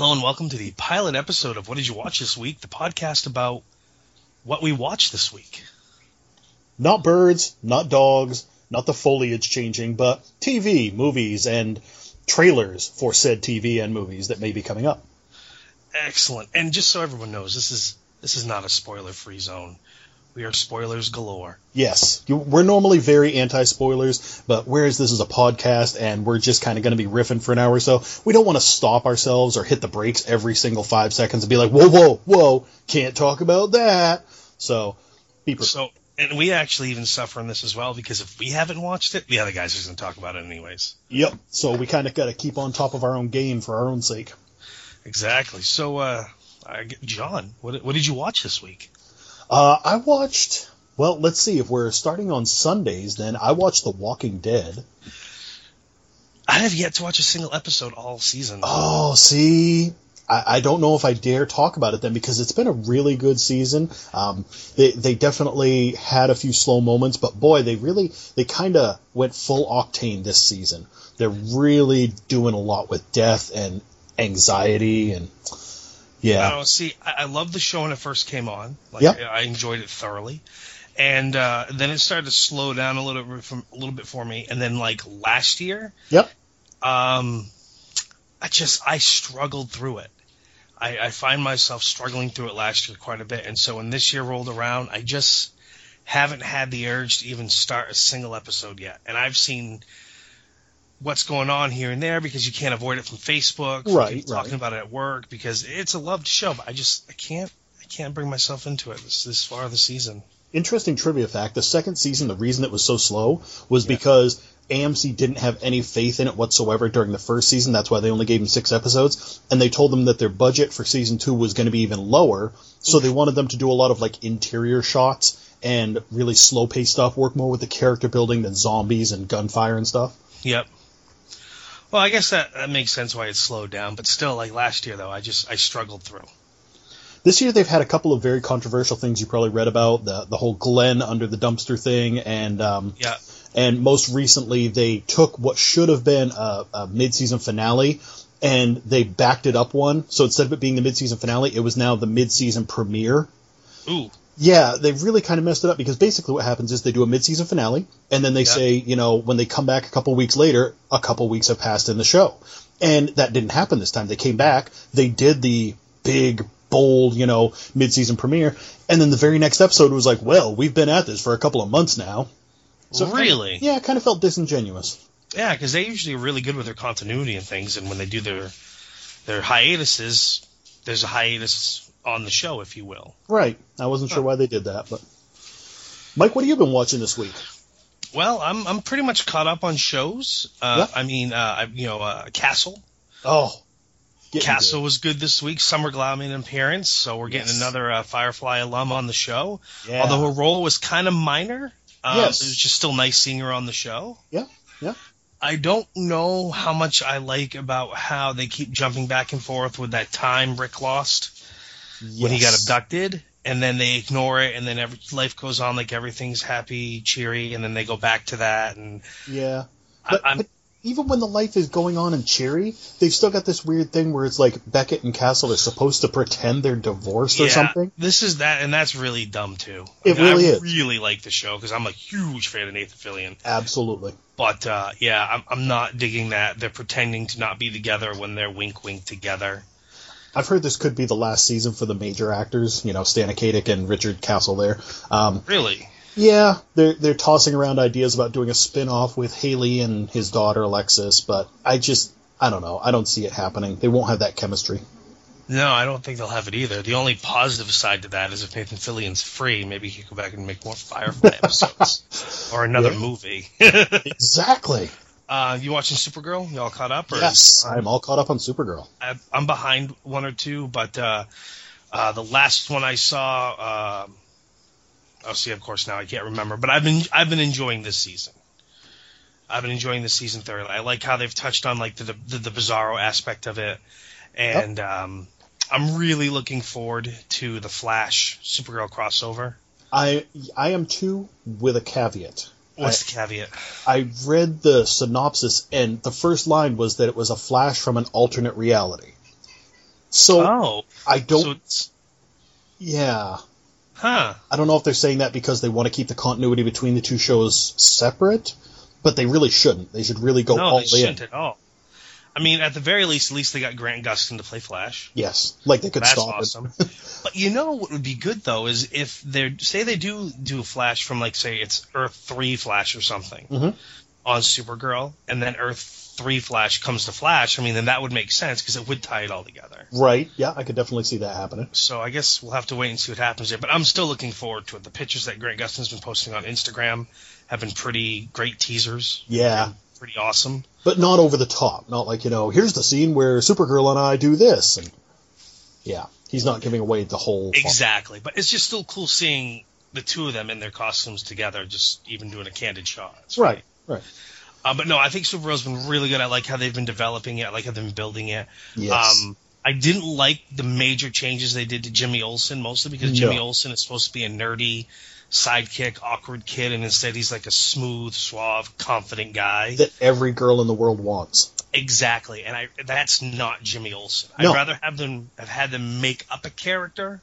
Hello and welcome to the pilot episode of What Did You Watch This Week, the podcast about what we watched this week. Not birds, not dogs, not the foliage changing, but TV, movies, and trailers for said TV and movies that may be coming up. Excellent. And just so everyone knows, this is this is not a spoiler-free zone. We are spoilers galore. Yes, you, we're normally very anti-spoilers, but whereas this is a podcast and we're just kind of going to be riffing for an hour or so, we don't want to stop ourselves or hit the brakes every single five seconds and be like, whoa, whoa, whoa, can't talk about that. So, be prepared. So, and we actually even suffer in this as well because if we haven't watched it, the other guys are going to talk about it anyways. Yep. So we kind of got to keep on top of our own game for our own sake. Exactly. So, uh, John, what, what did you watch this week? Uh, I watched. Well, let's see. If we're starting on Sundays, then I watched The Walking Dead. I have yet to watch a single episode all season. Oh, see, I, I don't know if I dare talk about it then because it's been a really good season. Um, they they definitely had a few slow moments, but boy, they really they kind of went full octane this season. They're really doing a lot with death and anxiety and yeah. Oh, see, I, I loved the show when it first came on. Like, Yep. I, I enjoyed it thoroughly, and uh, then it started to slow down a little bit from a little bit for me. And then like last year, Yep. um, I just I struggled through it. I, I find myself struggling through it last year quite a bit, and so when this year rolled around, I just haven't had the urge to even start a single episode yet. And I've seen what's going on here and there because you can't avoid it from Facebook, from Right, people right. talking about it at work because it's a loved show, but I just I can't I can't bring myself into it this this far of the season. Interesting trivia fact: the second season, the reason it was so slow was because AMC didn't have any faith in it whatsoever during the first season. That's why they only gave them six episodes, and they told them that their budget for season two was going to be even lower. So they wanted them to do a lot of like interior shots and really slow paced stuff, work more with the character building than zombies and gunfire and stuff. Yep. Well, I guess that, that makes sense why it slowed down, but still, like last year though, I just I struggled through. This year they've had a couple of very controversial things you probably read about the the whole Glenn under the dumpster thing, and um, Yeah. and most recently they took what should have been a, a mid-season finale and they backed it up one. So instead of it being the mid-season finale, it was now the mid-season premiere. Ooh. Yeah, they've really kind of messed it up because basically what happens is they do a mid-season finale and then they Yeah. say, you know, when they come back a couple weeks later, a couple weeks have passed in the show. And that didn't happen this time. They came back, they did the big, bold, you know, mid-season premiere, and then the very next episode was like, well, we've been at this for a couple of months now. So it kind of- really? yeah, it kind of felt disingenuous. Yeah, because they usually are really good with their continuity and things, and when they do their their hiatuses, there's a hiatus on the show, if you will. Right. I wasn't sure why they did that, but Mike, what have you been watching this week? Well, I'm I'm pretty much caught up on shows. Uh, Yeah. I mean, uh, I, you know, uh, Castle. Oh, Castle was good this week. Summer Glau made an appearance, so we're getting Yes. another uh, Firefly alum on the show. Yeah. Although her role was kind of minor, um, Yes. it was just still nice seeing her on the show. Yeah, yeah. I don't know how much I like about how they keep jumping back and forth with that time Rick lost when he got abducted, and then they ignore it, and then every, life goes on like everything's happy, cheery, and then they go back to that, and Yeah. But, I'm but even when the life is going on and Cheery, they've still got this weird thing where it's like Beckett and Castle are supposed to pretend they're divorced or something. This is that, and that's really dumb too. It I mean, really I is. really like the show because I'm a huge fan of Nathan Fillion. Absolutely. But uh, yeah, I'm, I'm not digging that they're pretending to not be together when they're wink wink together. I've heard this could be the last season for the major actors, you know, Stana Katic and Richard Castle there. Um, Really? yeah, they're they're tossing around ideas about doing a spin-off with Haley and his daughter Alexis, but I just I don't know. I don't see it happening. They won't have that chemistry. No, I don't think they'll have it either. The only positive side to that is if Nathan Fillion's free, maybe he could go back and make more Firefly episodes or another Yeah. movie. Exactly. Uh, you watching Supergirl? You all caught up? Or Yes, I'm all caught up on Supergirl. I- I'm behind one or two, but uh, uh, the last one I saw, uh, oh, see, of course now I can't remember, but I've been I've been enjoying this season. I've been enjoying this season thoroughly. I like how they've touched on like the the, the bizarro aspect of it, and um, I'm really looking forward to the Flash Supergirl crossover. I I am too with a caveat. What's the caveat? I read the synopsis and the first line was that it was a flash from an alternate reality. So Oh, I don't. so yeah, huh? I don't know if they're saying that because they want to keep the continuity between the two shows separate, but they really shouldn't. They should really go no, all they in. shouldn't at all. I mean, at the very least, at least they got Grant Gustin to play Flash. Yes, like they could That's stop awesome. it. but you know what would be good though is if they say they do do a Flash from like say it's Earth three Flash or something Mhm. on Supergirl, and then Earth three Flash comes to Flash. I mean, then that would make sense because it would tie it all together. Right? Yeah, I could definitely see that happening. So I guess we'll have to wait and see what happens there. But I'm still looking forward to it. The pictures that Grant Gustin's been posting on Instagram have been pretty great teasers. Yeah, Pretty awesome. but not over the top. Not like you know, here's the scene where Supergirl and I do this, and yeah, he's not giving away the whole. Exactly. But it's just still cool seeing the two of them in their costumes together, just even doing a candid shot. It's Right, right. Uh, but no, I think Supergirl's been really good. I like how they've been developing it. I like how they've been building it. Yes. Um, I didn't like the major changes they did to Jimmy Olsen, mostly because Jimmy No. Olsen is supposed to be a nerdy sidekick, awkward kid, and instead he's like a smooth, suave, confident guy. that every girl in the world wants. Exactly, and I that's not Jimmy Olsen. No. I'd rather have them have had them make up a character,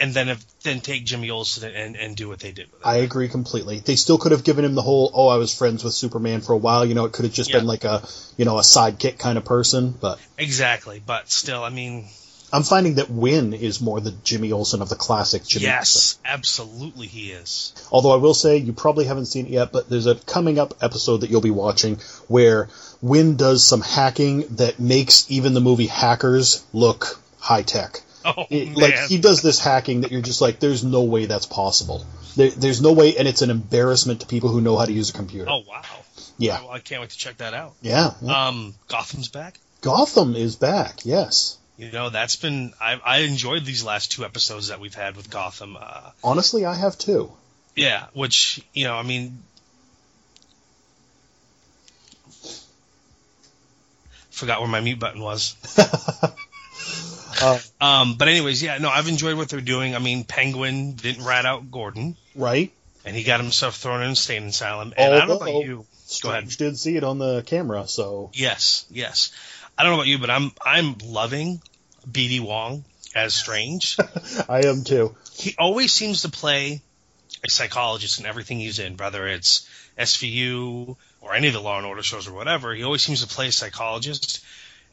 and then have, then take Jimmy Olsen and, and do what they did with it. I agree completely. They still could have given him the whole, oh, I was friends with Superman for a while. You know, it could have just Yeah. been like a, you know, a sidekick kind of person. But exactly, but still, I mean, I'm finding that Winn is more the Jimmy Olsen of the classic Jimmy Olsen. yes, absolutely, he is. Although I will say, you probably haven't seen it yet, but there's a coming up episode that you'll be watching where Winn does some hacking that makes even the movie Hackers look high tech. Oh It- like he does this hacking that you're just like, there's no way that's possible. There, there's no way, and it's an embarrassment to people who know how to use a computer. oh wow, yeah, Well, I can't wait to check that out. yeah. yeah. Um, Gotham's back. Gotham is back. Yes, You know, that's been I, I enjoyed these last two episodes that we've had with Gotham. Uh, honestly, I have too. yeah, which you know, I mean, forgot where my mute button was. Uh, Um, but anyways, yeah, no, I've enjoyed what they're doing. I mean, Penguin didn't rat out Gordon, right? and he got himself thrown in a insane asylum. And I don't know about you. Go ahead. Strange did see it on the camera, so Yes, yes. I don't know about you, but I'm I'm loving BD Wong as Strange. I am too. he always seems to play a psychologist in everything he's in, whether it's SVU or any of the Law and Order shows or whatever. He always seems to play a psychologist,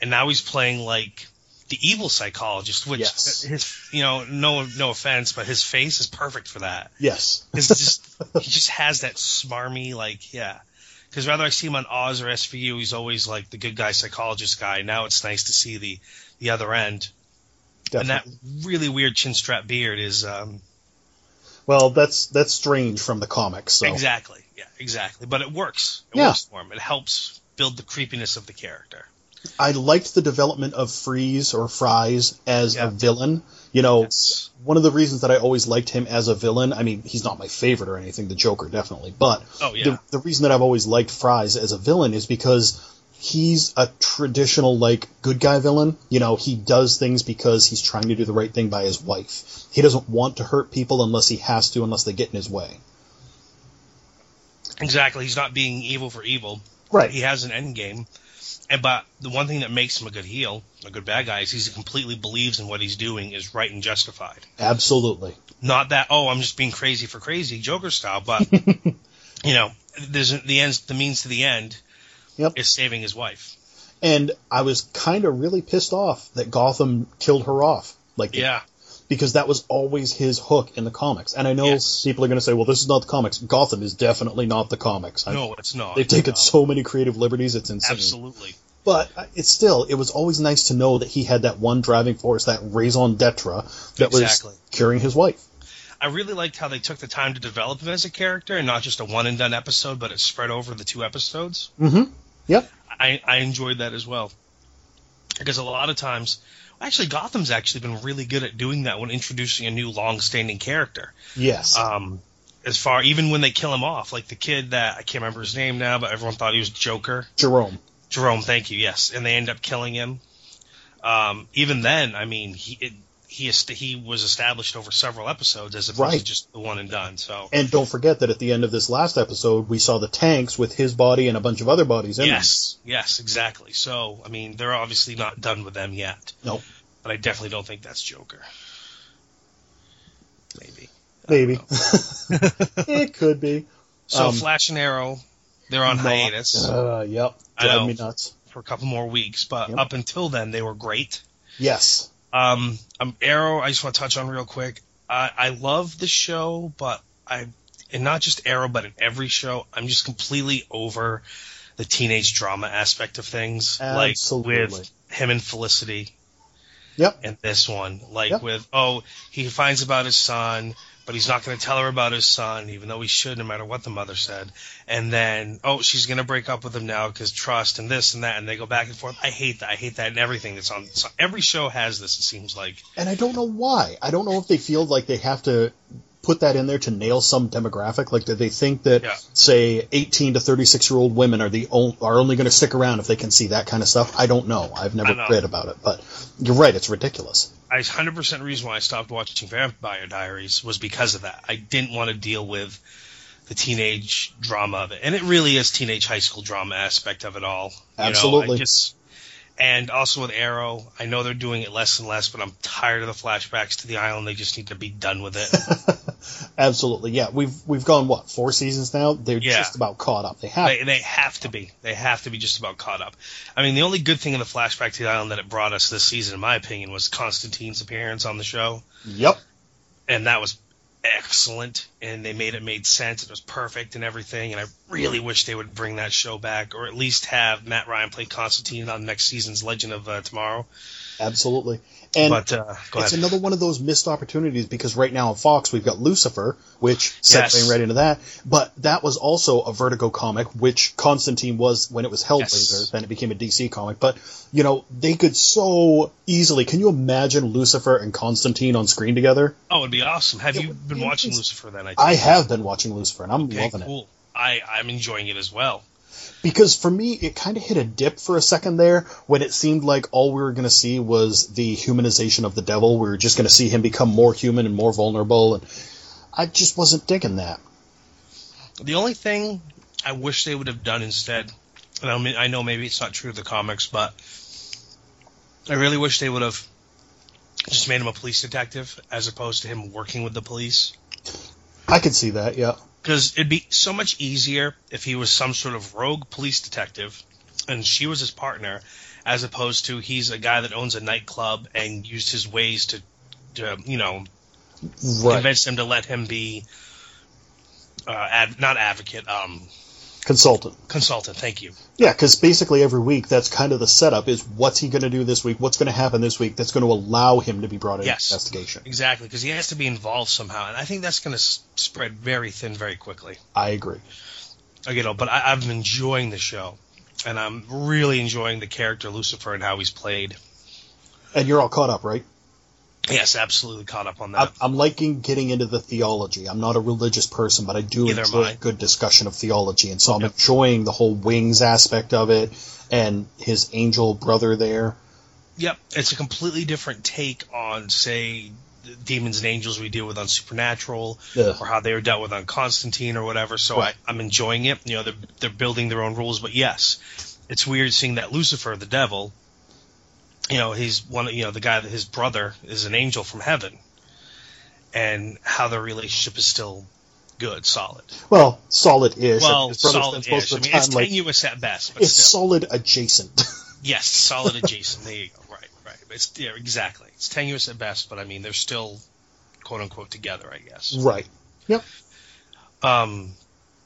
and now he's playing like the evil psychologist, which Yes. his you know no no offense, but his face is perfect for that. Yes, just he just has that smarmy like yeah. Because whether I see him on Oz or SVU, he's always like the good guy psychologist guy. Now it's nice to see the the other end, definitely. and that really weird chin strap beard is um, well, that's that's strange from the comics. So Exactly. Yeah, exactly. But it works. It Yeah. works for him. It helps build the creepiness of the character. I liked the development of Freeze or Fries as Yeah. a villain. You know, Yes. one of the reasons that I always liked him as a villain, I mean, he's not my favorite or anything, the Joker definitely, but Oh yeah. the, the reason that I've always liked Fries as a villain is because he's a traditional, like, good guy villain. You know, he does things because he's trying to do the right thing by his wife. He doesn't want to hurt people unless he has to, unless they get in his way. exactly. He's not being evil for evil. Right. He has an end game. And but the one thing that makes him a good heel, a good bad guy, is he completely believes in what he's doing is right and justified. Absolutely. Not that oh I'm just being crazy for crazy Joker style, but you know there's the ends the means to the end Yep. is saving his wife. And I was kind of really pissed off that Gotham killed her off. Like, Yeah. Because that was always his hook in the comics. And I know Yes. people are going to say, well, this is not the comics. Gotham is definitely not the comics. I- No, it's not. They've taken No. so many creative liberties, it's insane. Absolutely. But uh, it's still, it was always nice to know that he had that one driving force, that raison d'etre that Exactly. was curing his wife. I really liked how they took the time to develop him as a character and not just a one and done episode, but it spread over the two episodes. Mm-hmm. Yep. I, I enjoyed that as well. Because a lot of times, actually, Gotham's actually been really good at doing that when introducing a new long standing character. Yes. Um, as far, even when they kill him off, like the kid that, I can't remember his name now, but everyone thought he was Joker. Jerome. Jerome, thank you, yes. And they end up killing him. Um, even then, I mean, he, it, he he was established over several episodes as opposed Right. to just the one and done. So And don't forget that at the end of this last episode, we saw the tanks with his body and a bunch of other bodies in yes, yes, exactly. So I mean, they're obviously not done with them yet. Nope. But I definitely don't think that's Joker. Maybe. Maybe. it could be. So Um, Flash and Arrow, they're on No. hiatus Uh, yep. Drive me nuts. for a couple more weeks, but Yep. up until then, they were great. Yes. Um, um, Arrow, I just want to touch on real quick. I, I love the show, but I, and not just Arrow, but in every show, I'm just completely over the teenage drama aspect of things. Absolutely. Like with him and Felicity Yep. and this one. Like Yep. with, oh, he finds about his son, but he's not going to tell her about his son, even though he should, no matter what the mother said. And then, oh, she's going to break up with him now because trust and this and that, and they go back and forth. I hate that. I hate that and everything that's on. So every show has this. It seems like. And I don't know why. I don't know if they feel like they have to put that in there to nail some demographic. Like, do they think that, Yeah. say, 18 to 36 year old women are the on, are only going to stick around if they can see that kind of stuff? I don't know. I've never know. read about it, but you're right. It's ridiculous. I 100% reason why I stopped watching Vampire Diaries was because of that. I didn't want to deal with the teenage drama of it, and it really is teenage high school drama aspect of it all. You know, Absolutely. I just, and also with Arrow, I know they're doing it less and less, but I'm tired of the flashbacks to the island. They just need to be done with it. Absolutely. Yeah. We've we've gone what four seasons now. They're Yeah. just about caught up. They have. they, they have to be. They have to be just about caught up. I mean, the only good thing in the flashback to the island that it brought us this season, in my opinion, was Constantine's appearance on the show. Yep. and that was excellent and they made it made sense it was perfect and everything and i really wish they would bring that show back or at least have matt ryan play constantine on next season's legend of uh, tomorrow Absolutely. And but uh, it's another one of those missed opportunities because right now on Fox we've got Lucifer, which Yes. right into that. But that was also a Vertigo comic, which Constantine was when it was Hellblazer. Yes. Then it became a DC comic. But you know they could so easily. Can you imagine Lucifer and Constantine on screen together? oh it'd be awesome have It you been watching lucifer then i, I have been watching Lucifer and I'm okay loving it cool i i'm enjoying it as well because for me it kind of hit a dip for a second there when it seemed like all we were going to see was the humanization of the devil. We were just going to see him become more human and more vulnerable, and I just wasn't digging that. the only thing i wish they would have done instead and i mean i know maybe it's not true of the comics but i really wish they would have just made him a police detective as opposed to him working with the police I could see that, yeah. Because it'd be so much easier if he was some sort of rogue police detective and she was his partner as opposed to he's a guy that owns a nightclub and used his ways to, to you know Right. convince him to let him be uh, ad, not advocate um Consultant. consultant thank you Yeah, because basically every week that's kind of the setup is what's he going to do this week? What's going to happen this week that's going to allow him to be brought into Yes. investigation? exactly because he has to be involved somehow and i think that's going to s- spread very thin very quickly I agree. You know but I, i'm enjoying the show and i'm really enjoying the character lucifer and how he's played And you're all caught up, right? Yes, absolutely caught up on that. I'm liking getting into the theology. I'm not a religious person, but I do Neither enjoy a good discussion of theology, and so I'm Yep. enjoying the whole wings aspect of it and his angel brother there. Yep, it's a completely different take on, say, demons and angels we deal with on Supernatural, or how they were dealt with on Constantine or whatever. So Right. I, I'm enjoying it. You know, they're they're building their own rules, but yes, it's weird seeing that Lucifer, the devil, you know, he's one. Of you know, the guy that his brother is an angel from heaven, and how their relationship is still good, solid. Well, solid-ish. Well, solid. spends most I mean, it's like, tenuous at best, but it's still. solid adjacent. Yes, solid adjacent. There you go. Right, right. It's yeah, exactly. It's tenuous at best, but I mean they're still quote unquote together, I guess. right. Yep. Um,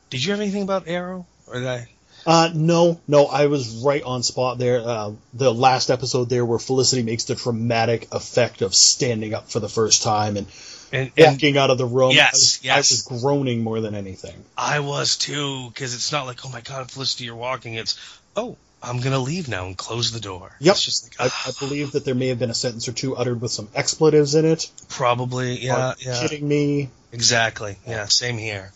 did you have anything about Arrow, or did I? Uh, no, no, I was right on spot there. Uh, the last episode there where Felicity makes the dramatic effect of standing up for the first time and And, and walking out of the room. Yes, I was, yes. I was groaning more than anything. I was too, because it's not like oh my god, Felicity, you're walking. It's oh, I'm gonna leave now and close the door. Yep. It's just like I, ah, I believe that there may have been a sentence or two uttered with some expletives in it. probably yeah, Are yeah, kidding me? exactly. Yeah, same here.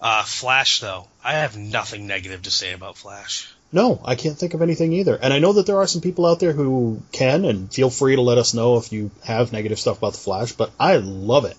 Uh, Flash though, I have nothing negative to say about Flash. No, I can't think of anything either. And I know that there are some people out there who can, and feel free to let us know if you have negative stuff about the Flash. But I love it.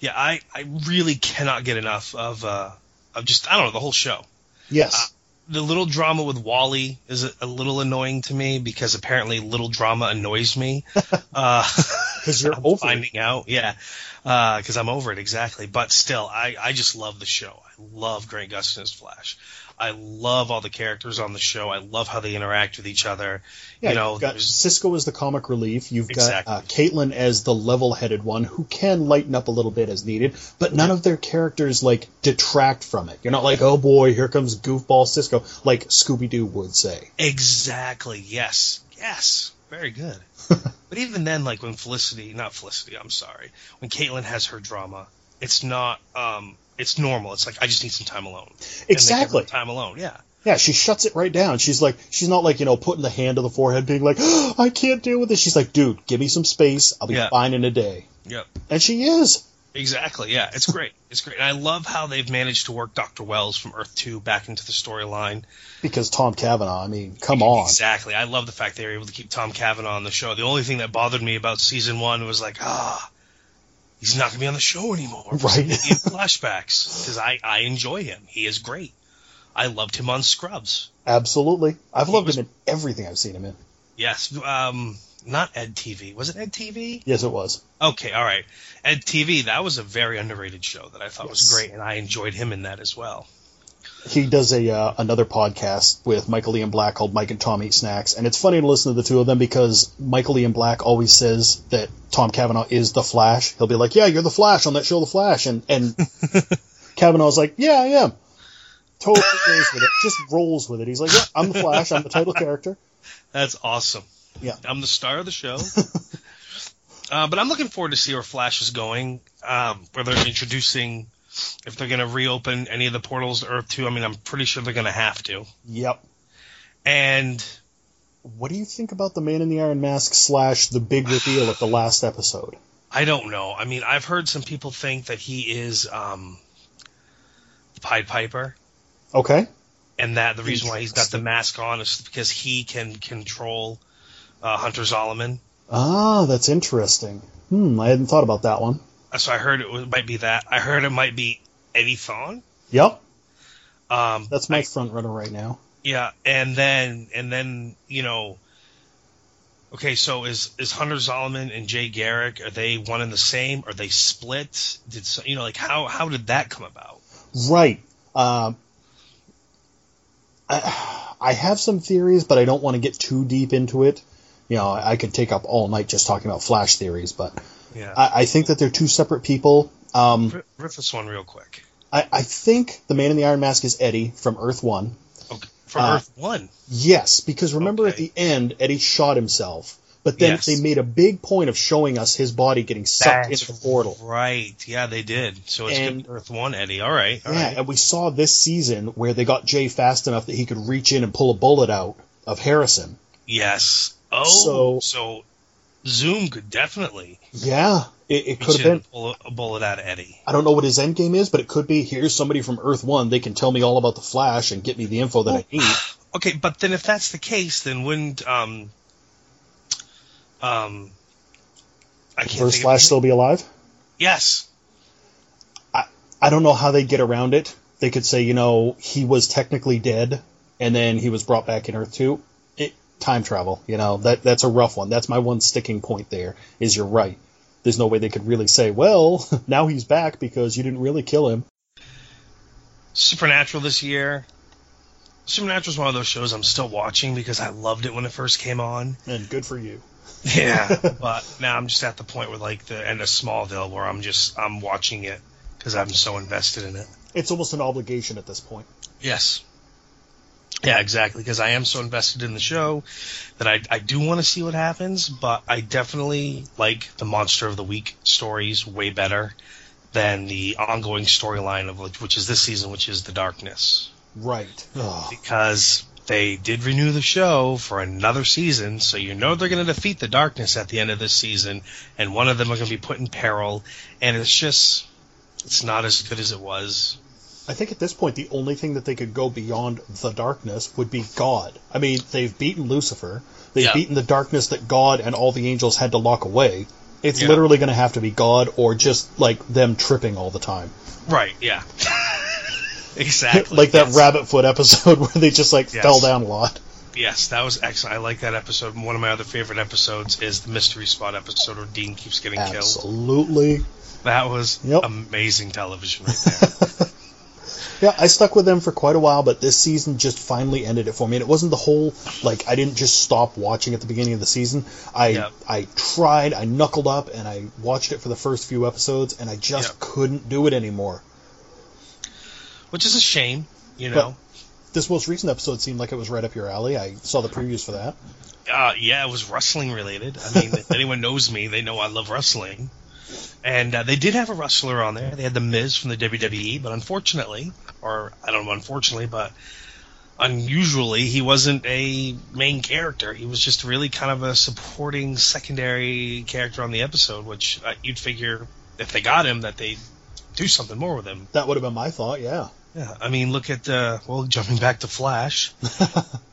Yeah, I, I really cannot get enough of uh, of just I don't know the whole show. Yes. The little drama with Wally is a, a, little annoying to me because apparently little drama annoys me. Because uh, you're over finding it. out, yeah, because uh, I'm over it exactly. But still, I, I just love the show. I love Grant Gustin's Flash. I love all the characters on the show. I love how they interact with each other. Yeah, you know, you've got Cisco as the comic relief. You've exactly. got uh, Caitlin as the level-headed one who can lighten up a little bit as needed, but none of their characters like detract from it. You're not like, oh boy, here comes goofball Cisco, like Scooby Doo would say. Exactly. Yes. Yes. Very good. but even then, like when Felicity, not Felicity, I'm sorry, when Caitlin has her drama, it's not. um it's normal. It's like I just need some time alone. Exactly. time alone. Yeah. Yeah, she shuts it right down. She's like, she's not like you know putting the hand to the forehead, being like, oh, I can't deal with this. She's like, dude, give me some space. I'll be Yeah. fine in a day. Yep. And she is. Exactly. Yeah. It's great. It's great. And I love how they've managed to work Doctor Wells from Earth Two back into the storyline. Because Tom Cavanagh, I mean, come on. Exactly. I love the fact they were able to keep Tom Cavanagh on the show. The only thing that bothered me about season one was like, ah, he's not going to be on the show anymore. Right. Flashbacks, because I I enjoy him. He is great. I loved him on Scrubs. Absolutely. I've He loved was- him in everything I've seen him in. Yes. Um. Not Ed TV. Was it Ed TV? Yes, it was. Okay. All right. Ed TV. That was a very underrated show that I thought was great, and I enjoyed him in that as well. He does a uh, another podcast with Michael Ian Black called Mike and Tom Eat Snacks, and it's funny to listen to the two of them because Michael Ian Black always says that Tom Cavanagh is the Flash. He'll be like, "Yeah, you're the Flash on that show, The Flash," and and Cavanagh's like, "Yeah, I am." Totally goes with it. Just rolls with it. He's like, "Yeah, I'm the Flash. I'm the title character." That's awesome. Yeah. I'm the star of the show. uh, but I'm looking forward to see where Flash is going. Um, where they're introducing, if they're going to reopen any of the portals to Earth 2. I mean, I'm pretty sure they're going to have to. Yep. And What do you think about the Man in the Iron Mask slash the big reveal at the last episode? I don't know. I mean, I've heard some people think that he is um, the Pied Piper. Okay. And that the reason why he's got the mask on is because he can control uh, Hunter Zolomon. Ah, that's interesting. Hmm, I hadn't thought about that one. So I heard it was- might be that. I heard it might be Eddie Thawne. Yep, Um, that's my I- front runner right now. Yeah, and then and then you know. Okay, so is is Hunter Zolomon and Jay Garrick are they one and the same? Are they split? Did so, you know like how how did that come about? Right. Um, I, I have some theories, but I don't want to get too deep into it. You know, I could take up all night just talking about Flash theories, but Yeah, I, I think that they're two separate people. Um, R- riff this one real quick. I, I think the Man in the Iron Mask is Eddie from Earth One. Okay, for Uh, Earth One. Yes, because remember at the end, Eddie shot himself, but then Yes. they made a big point of showing us his body getting sucked into the portal. Right. Yeah, they did. So it's And- good Earth One, Eddie. All right. All yeah, right. and we saw this season where they got Jay fast enough that he could reach in and pull a bullet out of Harrison. Yes. Oh, So- so Zoom could definitely Yeah, it, it could have been. pull a, bullet out of Eddie. I don't know what his end game is, but it could be here's somebody from Earth One. They can tell me all about the Flash and get me the info that I need. Okay, but then if that's the case, then wouldn't um um I can't First Flash still be alive? Yes. I I don't know how they get around it. They could say, you know, he was technically dead, and then he was brought back in Earth Two. Time travel, you know, that that's a rough one. That's my one sticking point. There is you're right. There's no way they could really say, well, now he's back because you didn't really kill him. Supernatural this year. Supernatural is one of those shows I'm still watching because I loved it when it first came on. And good for you. Yeah, but now I'm just at the point where like the end of Smallville where I'm just I'm watching it because I'm so invested in it. It's almost an obligation at this point. Yes. Yeah, exactly. Because I am so invested in the show that I, I do want to see what happens, but I definitely like the Monster of the Week stories way better than the ongoing storyline of which, which is this season, which is the Darkness, Right. Because they did renew the show for another season, so you know they're going to defeat the Darkness at the end of this season, and one of them are going to be put in peril, and it's just it's not as good as it was. I think at this point the only thing that they could go beyond the darkness would be God. I mean, they've beaten Lucifer. They've Yeah. beaten the darkness that God and all the angels had to lock away. It's Yeah. literally going to have to be God or just like them tripping all the time. Right. Yeah. exactly. like that yes. rabbit foot episode where they just like Yes. fell down a lot. Yes, that was excellent. I like that episode. One of my other favorite episodes is the mystery spot episode where Dean keeps getting killed. Absolutely. That was Yep. amazing television right there. Yeah, I stuck with them for quite a while, but this season just finally ended it for me. And it wasn't the whole like I didn't just stop watching at the beginning of the season. I Yep. I tried, I knuckled up, and I watched it for the first few episodes, and I just Yep. couldn't do it anymore. Which is a shame, you know. This most recent episode seemed like it was right up your alley. I saw the previews for that. Uh, yeah, it was wrestling related. I mean, if anyone knows me, they know I love wrestling. And uh, they did have a wrestler on there. They had the Miz from the WWE, but unfortunately, or I don't know, unfortunately, but unusually, he wasn't a main character. He was just really kind of a supporting, secondary character on the episode. Which uh, you'd figure if they got him, that they'd do something more with him. That would have been my thought. Yeah. Yeah, I mean, look at uh, well, jumping back to Flash.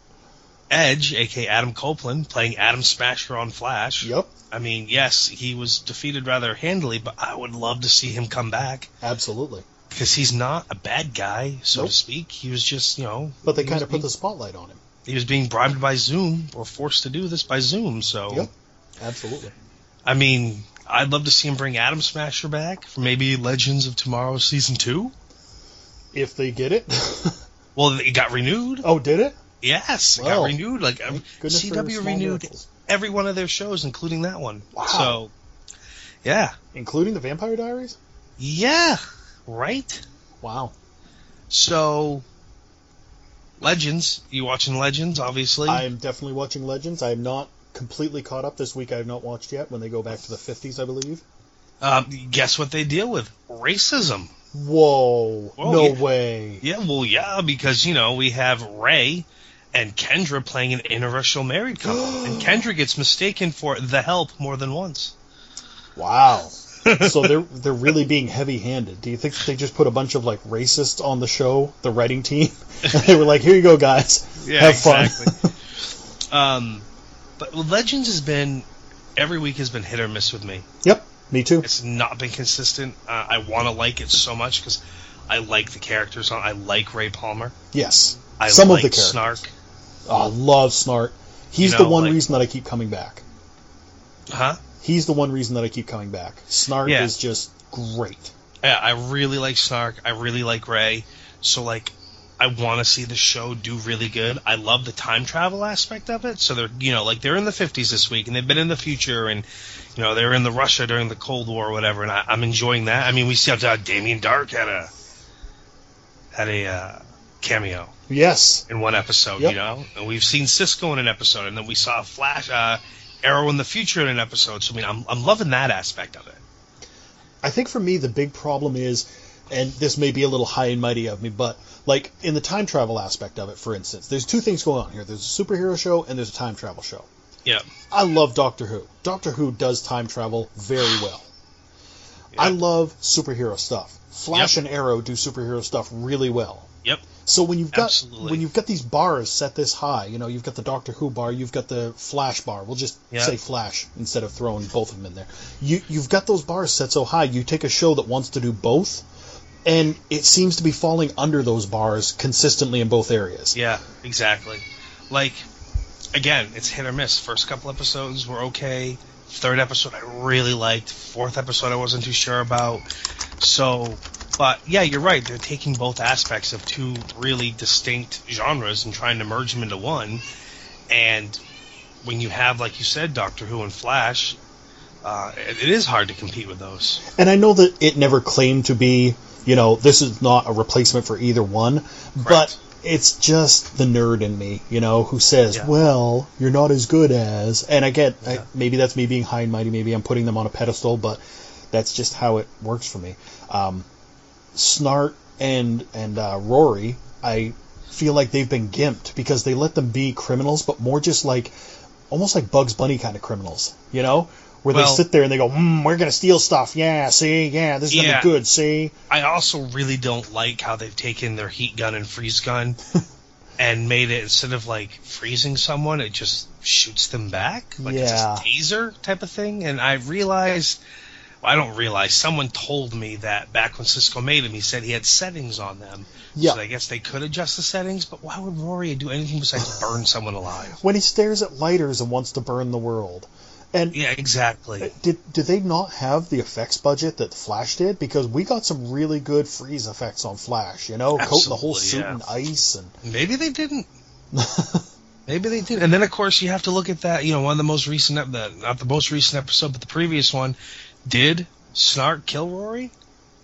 Edge, aka Adam Copeland, playing Atom Smasher on Flash. Yep. I mean, yes, he was defeated rather handily, but I would love to see him come back Absolutely. because he's not a bad guy, so Nope. to speak. He was just, you know, But they kind of put the spotlight on him. he was being bribed by Zoom or forced to do this by Zoom. So, Yep. Absolutely. I mean, I'd love to see him bring Atom Smasher back for maybe Legends of Tomorrow season two. If they get it. Well, it got renewed. oh, did it? Yes, got renewed. Like um, CW renewed miracles. every one of their shows, including that one. Wow. So, yeah, Including the Vampire Diaries? yeah, right. Wow. So, Legends. You watching Legends? Obviously. I am definitely watching Legends. I am not completely caught up this week. I have not watched yet. When they go back to the 50s, I believe. Um, guess what they deal with? Racism. Whoa! Whoa, no yeah. way. Yeah, well, yeah, because you know we have Ray and Kendra playing an interracial married couple, and Kendra gets mistaken for the Help more than once. Wow. so they're they're really being heavy-handed. Do you think they just put a bunch of like racists on the show, the writing team, they were like, "Here you go, guys, Yeah, have fun." exactly. um, but Legends has been every week has been hit or miss with me. yep, me too. It's not been consistent. Uh, I want to like it so much because I like the characters on. I like Ray Palmer. Yes, I some like of the characters. Snart. Oh, I love Snart. He's You know, the one like- reason that I keep coming back. Huh? He's the one reason that I keep coming back. Snart Yeah. is just great. Yeah, I really like Snart. I really like Ray. So like, I want to see the show do really good. I love the time travel aspect of it. So they're you know like they're in the 50s this week, and they've been in the future, and you know they're in the Russia during the Cold War or whatever. And I, I'm enjoying that. I mean, we see how uh, Damien Darhk had a had a uh, cameo Yes, in one episode, Yep. you know, and we've seen Cisco in an episode, and then we saw Flash, uh, Arrow in the future in an episode. So I mean, I'm I'm loving that aspect of it. I think for me the big problem is, and this may be a little high and mighty of me, but like in the time travel aspect of it, for instance, there's two things going on here. There's a superhero show and there's a time travel show. Yeah, I love Doctor Who. Doctor Who does time travel very well. I love superhero stuff. Flash Yep. and Arrow do superhero stuff really well. yep, So when you've got Absolutely. when you've got these bars set this high, you know, you've got the Doctor Who bar, you've got the Flash bar. We'll just Yeah. say Flash instead of throwing both of them in there. You you've got those bars set so high. You take a show that wants to do both, and it seems to be falling under those bars consistently in both areas. yeah, exactly. Like, again, it's hit or miss. First couple episodes were okay. Third episode I really liked. Fourth episode I wasn't too sure about. So, but yeah, you're right. They're taking both aspects of two really distinct genres and trying to merge them into one. And when you have, like you said, Doctor Who and Flash, uh, it, it is hard to compete with those. And I know that it never claimed to be, you know, this is not a replacement for either one, but it's just the nerd in me, you know, who says, Yeah. well, you're not as good as. And I get, I, maybe that's me being high and mighty, maybe I'm putting them on a pedestal, but that's just how it works for me. Um, Snart and and uh, Rory, I feel like they've been gimped because they let them be criminals, but more just like almost like Bugs Bunny kind of criminals, you know, where Well- they sit there and they go, mm, "We're gonna steal stuff." Yeah, see, yeah, this is gonna be good. See, I also really don't like how they've taken their heat gun and freeze gun and made it instead of like freezing someone, it just shoots them back, like Yeah. it's a taser type of thing. And I realized, I don't realize. Someone told me that back when Cisco made them, he said he had settings on them. Yeah. So I guess they could adjust the settings, but why would Rory do anything besides burn someone alive? when he stares at lighters and wants to burn the world, and Yeah, exactly. Uh, did did they not have the effects budget that Flash did? Because we got some really good freeze effects on Flash. You know, coating the whole suit yeah. in ice and Maybe they didn't. Maybe they did. And then, of course, you have to look at that. You know, one of the most recent, the, not the most recent episode, but the previous one. Did Snart kill Rory?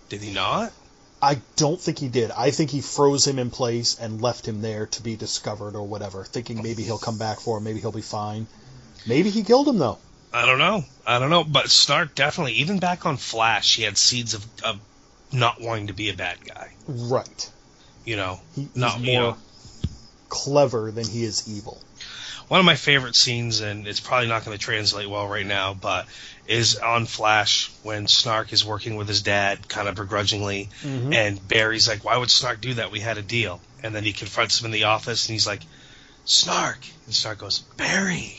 Did he not? I don't think he did. I think he froze him in place and left him there to be discovered or whatever, thinking maybe he'll come back for him, maybe he'll be fine. Maybe he killed him though. I don't know. I don't know. But Snart definitely, even back on Flash, he had seeds of, of not wanting to be a bad guy. Right. You know, He, he's not more you know. clever than he is evil. One of my favorite scenes, and it's probably not going to translate well right now, but is on Flash when Snart is working with his dad, kind of begrudgingly, Mhm. and Barry's like, "Why would Snart do that? We had a deal." And then he confronts him in the office, and he's like, "Snart," and Snart goes, "Barry."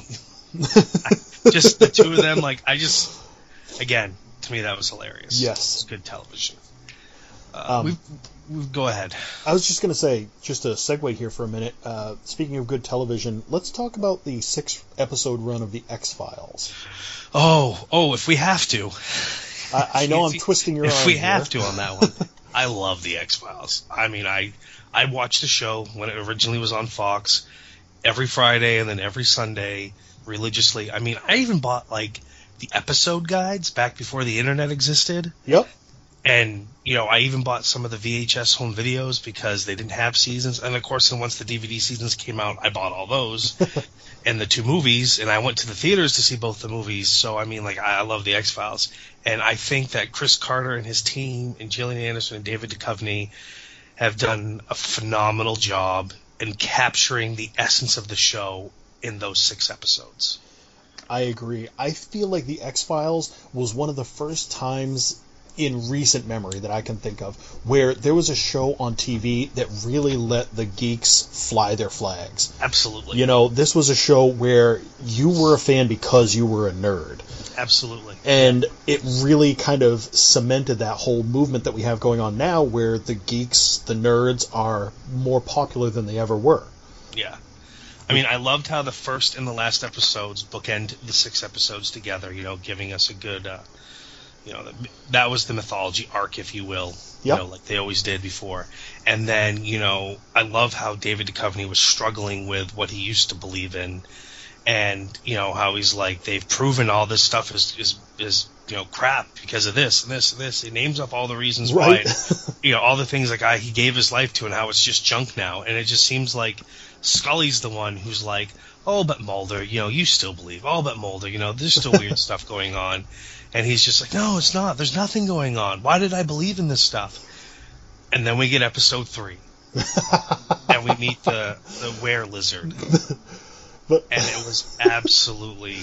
just the two of them, like I just, again, to me that was hilarious. Yes. it's good television. Um, we we go ahead. I was just going to say, just a segue here for a minute. Uh, speaking of good television, let's talk about the six episode run of the X Files. Oh, oh, if we have to. I, I know I'm twisting your if arm. we here. have to on that one. I love the X Files. I mean, I I watched the show when it originally was on Fox every Friday and then every Sunday religiously. I mean, I even bought like the episode guides back before the internet existed. Yep. And you know, I even bought some of the VHS home videos because they didn't have seasons. And of course, then once the DVD seasons came out, I bought all those and the two movies. And I went to the theaters to see both the movies. So I mean, like, I, I love the X Files, and I think that Chris Carter and his team, and Gillian Anderson and David Duchovny, have done a phenomenal job in capturing the essence of the show in those six episodes. I agree. I feel like the X Files was one of the first times in recent memory that I can think of where there was a show on TV that really let the geeks fly their flags. Absolutely. You know, this was a show where you were a fan because you were a nerd. Absolutely. And it really kind of cemented that whole movement that we have going on now where the geeks, the nerds are more popular than they ever were. Yeah. I mean, I loved how the first and the last episodes bookend the six episodes together, you know, giving us a good, uh, you know, that, was the mythology arc, if you will, you know, like they always did before. And then, you know, I love how David Duchovny was struggling with what he used to believe in. And, you know, how he's like, they've proven all this stuff is, is, is, you know, crap because of this and this and this. He names up all the reasons Right. why, you know, all the things like I, he gave his life to and how it's just junk now. And it just seems like Scully's the one who's like, oh, but Mulder, you know, you still believe. Oh, but Mulder, you know, there's still weird stuff going on. And he's just like, no, it's not. There's nothing going on. Why did I believe in this stuff? And then we get episode three, and we meet the the were lizard, But and it was absolutely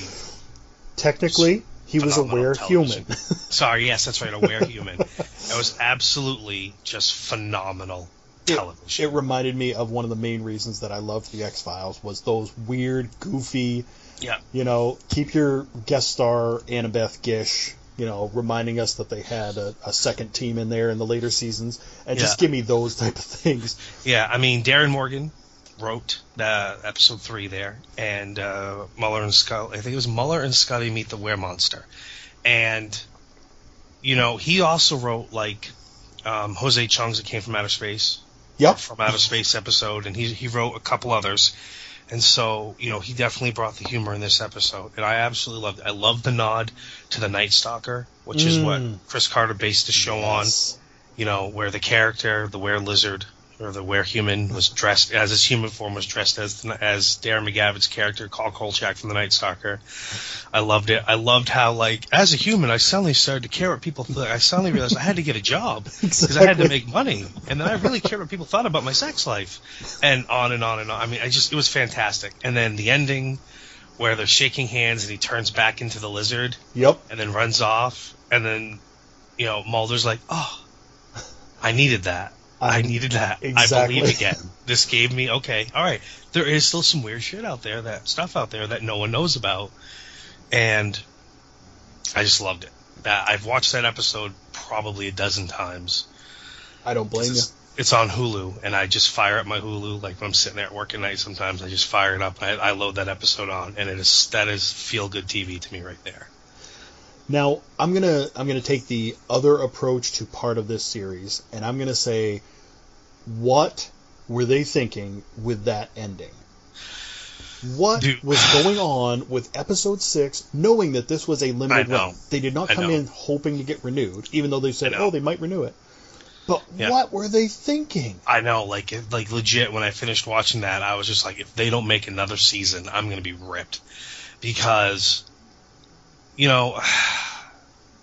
technically, he was a were human. sorry. Yes, that's right, a were human. It was absolutely just phenomenal television. It reminded me of one of the main reasons that I loved the X Files was those weird, goofy, yeah, you know, keep your guest star Annabeth Gish, you know, reminding us that they had a, a second team in there in the later seasons, and just give me those type of things. yeah. I mean, Darin Morgan wrote the episode three there, and uh, Mulder and Scully. I think it was Mulder and Scully meet the were monster, and you know he also wrote like um, Jose Chung's "It Came from Outer Space." Yep. from Outer Space episode, and he he wrote a couple others. And so, you know, he definitely brought the humor in this episode, and I absolutely loved it. I love the nod to the Night Stalker, which is what Mm. Chris Carter based the show on. You know, where the character, the were lizard or the where human, was dressed as his human form was dressed as as Darren McGavin's character, Carl Kolchak from the Night Stalker. I loved it. I loved how, like, as a human, I suddenly started to care what people thought. I suddenly realized I had to get a job because I had to make money, and then I really cared what people thought about my sex life, and on and on and on. I mean, I just it was fantastic. And then the ending, where they're shaking hands and he turns back into the lizard Yep. and then runs off, and then you know Mulder's like, "Oh, I needed that. I I- needed that. I exactly. believe again. This gave me okay. All right, there is still some weird shit out there, that stuff out there that no one knows about, and I just loved it. That I've watched that episode probably a dozen times. I don't blame you. It's, it's on Hulu, and I just fire up my Hulu like when I'm sitting there at work at night. Sometimes I just fire it up. I, I load that episode on, and it is that is feel good TV to me right there. Now I'm gonna I'm gonna take the other approach to part of this series, and I'm gonna say, what were they thinking with that ending? What Dude. was going on with episode six, knowing that this was a limited run? They did not come in hoping to get renewed, even though they said, "Oh, they might renew it." But Yeah. what were they thinking? I know, like, like legit. When I finished watching that, I was just like, if they don't make another season, I'm gonna be ripped, because, you know,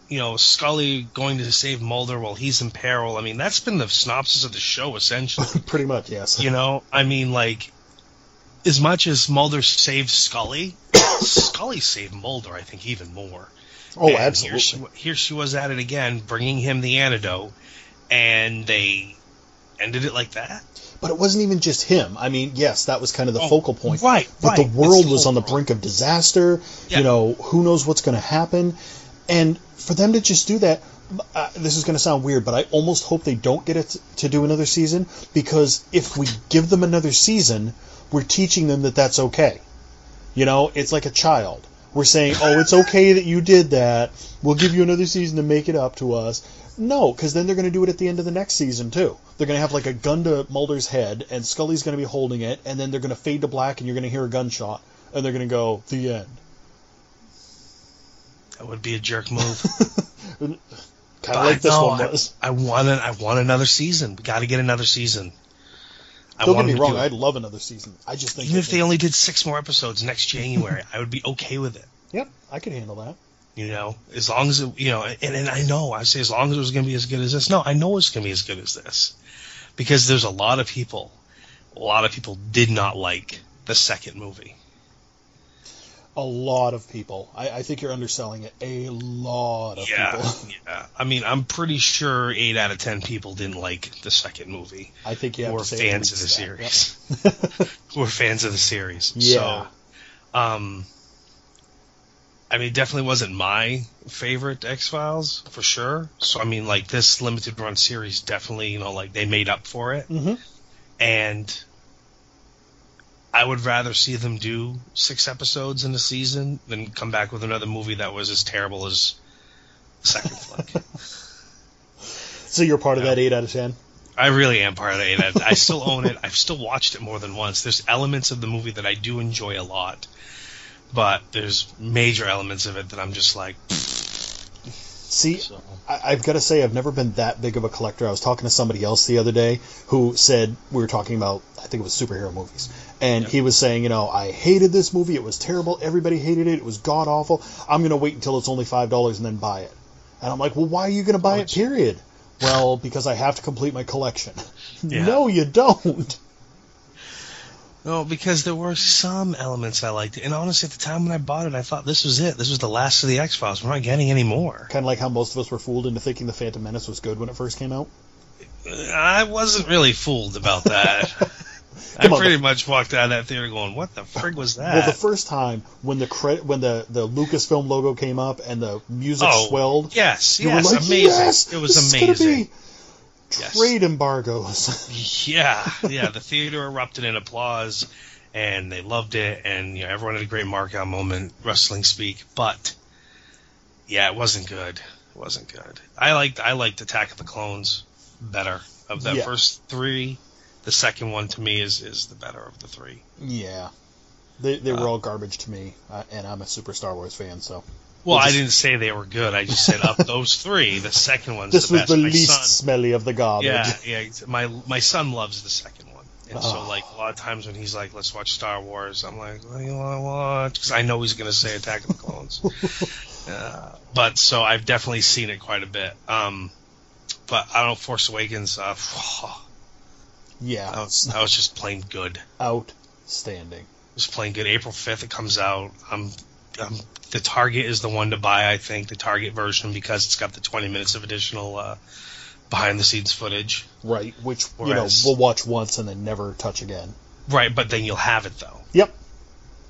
you know, Scully going to save Mulder while he's in peril. I mean, that's been the synopsis of the show essentially. Pretty much, yes. you know, I mean, like, as much as Mulder saved Scully, Scully saved Mulder. I think even more. oh, And absolutely. Here she, here she was at it again, bringing him the antidote, and they ended it like that. But it wasn't even just him. I mean, yes, that was kind of the Oh, focal point. right, But right. the world the was on the brink of disaster. Yeah. You know, who knows what's going to happen? And for them to just do that, uh, this is going to sound weird, but I almost hope they don't get it to do another season because if we give them another season, we're teaching them that that's okay. You know, it's like a child. We're saying, oh, it's okay that you did that. We'll give you another season to make it up to us. No, because then they're going to do it at the end of the next season too. They're going to have like a gun to Mulder's head, and Scully's going to be holding it, and then they're going to fade to black, and you're going to hear a gunshot, and they're going to go the end. That would be a jerk move. Kind of like this no, one I- was. I, want an, I want another season. We got to get another season. I Don't get me wrong. I'd love another season. I just think Even if they only did six more episodes next January, I would be okay with it. Yep, I could handle that. You know, as long as it, you know, and, and I know I say as long as it was going to be as good as this. No, I know it's going to be as good as this because there's a lot of people, a lot of people did not like the second movie. A lot of people. I, I think you're underselling it. A lot of Yeah, people. yeah. I mean, I'm pretty sure eight out of ten people didn't like the second movie. I think you have say fans of the that. series. Who are fans of the series. Yeah. So, um, I mean, it definitely wasn't my favorite X Files for sure. So I mean, like this limited run series definitely, you know, like they made up for it, hmm and I would rather see them do six episodes in a season than come back with another movie that was as terrible as the second flick. So you're part of that eight out of ten. I really am part of it. I, I still own it. I've still watched it more than once. There's elements of the movie that I do enjoy a lot, but there's major elements of it that I'm just like. See, So. I, I've got to say, I've never been that big of a collector. I was talking to somebody else the other day who said we were talking about, I think it was superhero movies, and he was saying, you know, I hated this movie. It was terrible. Everybody hated it. It was god awful. I'm going to wait until it's only five dollars and then buy it. And I'm like, well, why are you going to buy it? Period. Well, because I have to complete my collection. Yeah. no, you don't. No, because there were some elements I liked, and honestly, at the time when I bought it, I thought this was it. This was the last of the X Files. We're not getting any more. Kind of like how most of us were fooled into thinking the Phantom Menace was good when it first came out. I wasn't really fooled about that. I pretty much walked out of that theater going, "What the frig was that?" Well, the first time when the cre- when the the Lucasfilm logo came up and the music Oh, swelled, yes, yes, like, amazing. "Yes, it was amazing. Gonna Yes. trade embargoes." Yeah, yeah. The theater erupted in applause, and they loved it, and you know everyone had a great mark out moment, wrestling speak. But yeah, it wasn't good. It wasn't good. I liked I liked Attack of the Clones better of the Yeah. first three. The second one to me is is the better of the three. yeah, they they were Uh, all garbage to me, uh, and I'm a super Star Wars fan, so Well, I didn't say they were good. I just said of those three, the second one's this the was best. the My least son- smelly of the garbage. Yeah, yeah. My my son loves the second one, and so Oh. like a lot of times when he's like, "Let's watch Star Wars," I'm like, "What do you want to watch?" Because I know he's going to say Attack of the Clones. uh, but so I've definitely seen it quite a bit. Um, but I don't know, Force Awakens. Uh, yeah, that was was just plain good. outstanding. is playing good. April 5th it comes out. Um, um, the Target is the one to buy, I think, the Target version because it's got the 20 minutes of additional uh, behind the scenes footage. Right, which Whereas- you know we'll watch once and then never touch again. Right, but then you'll have it though. Yep.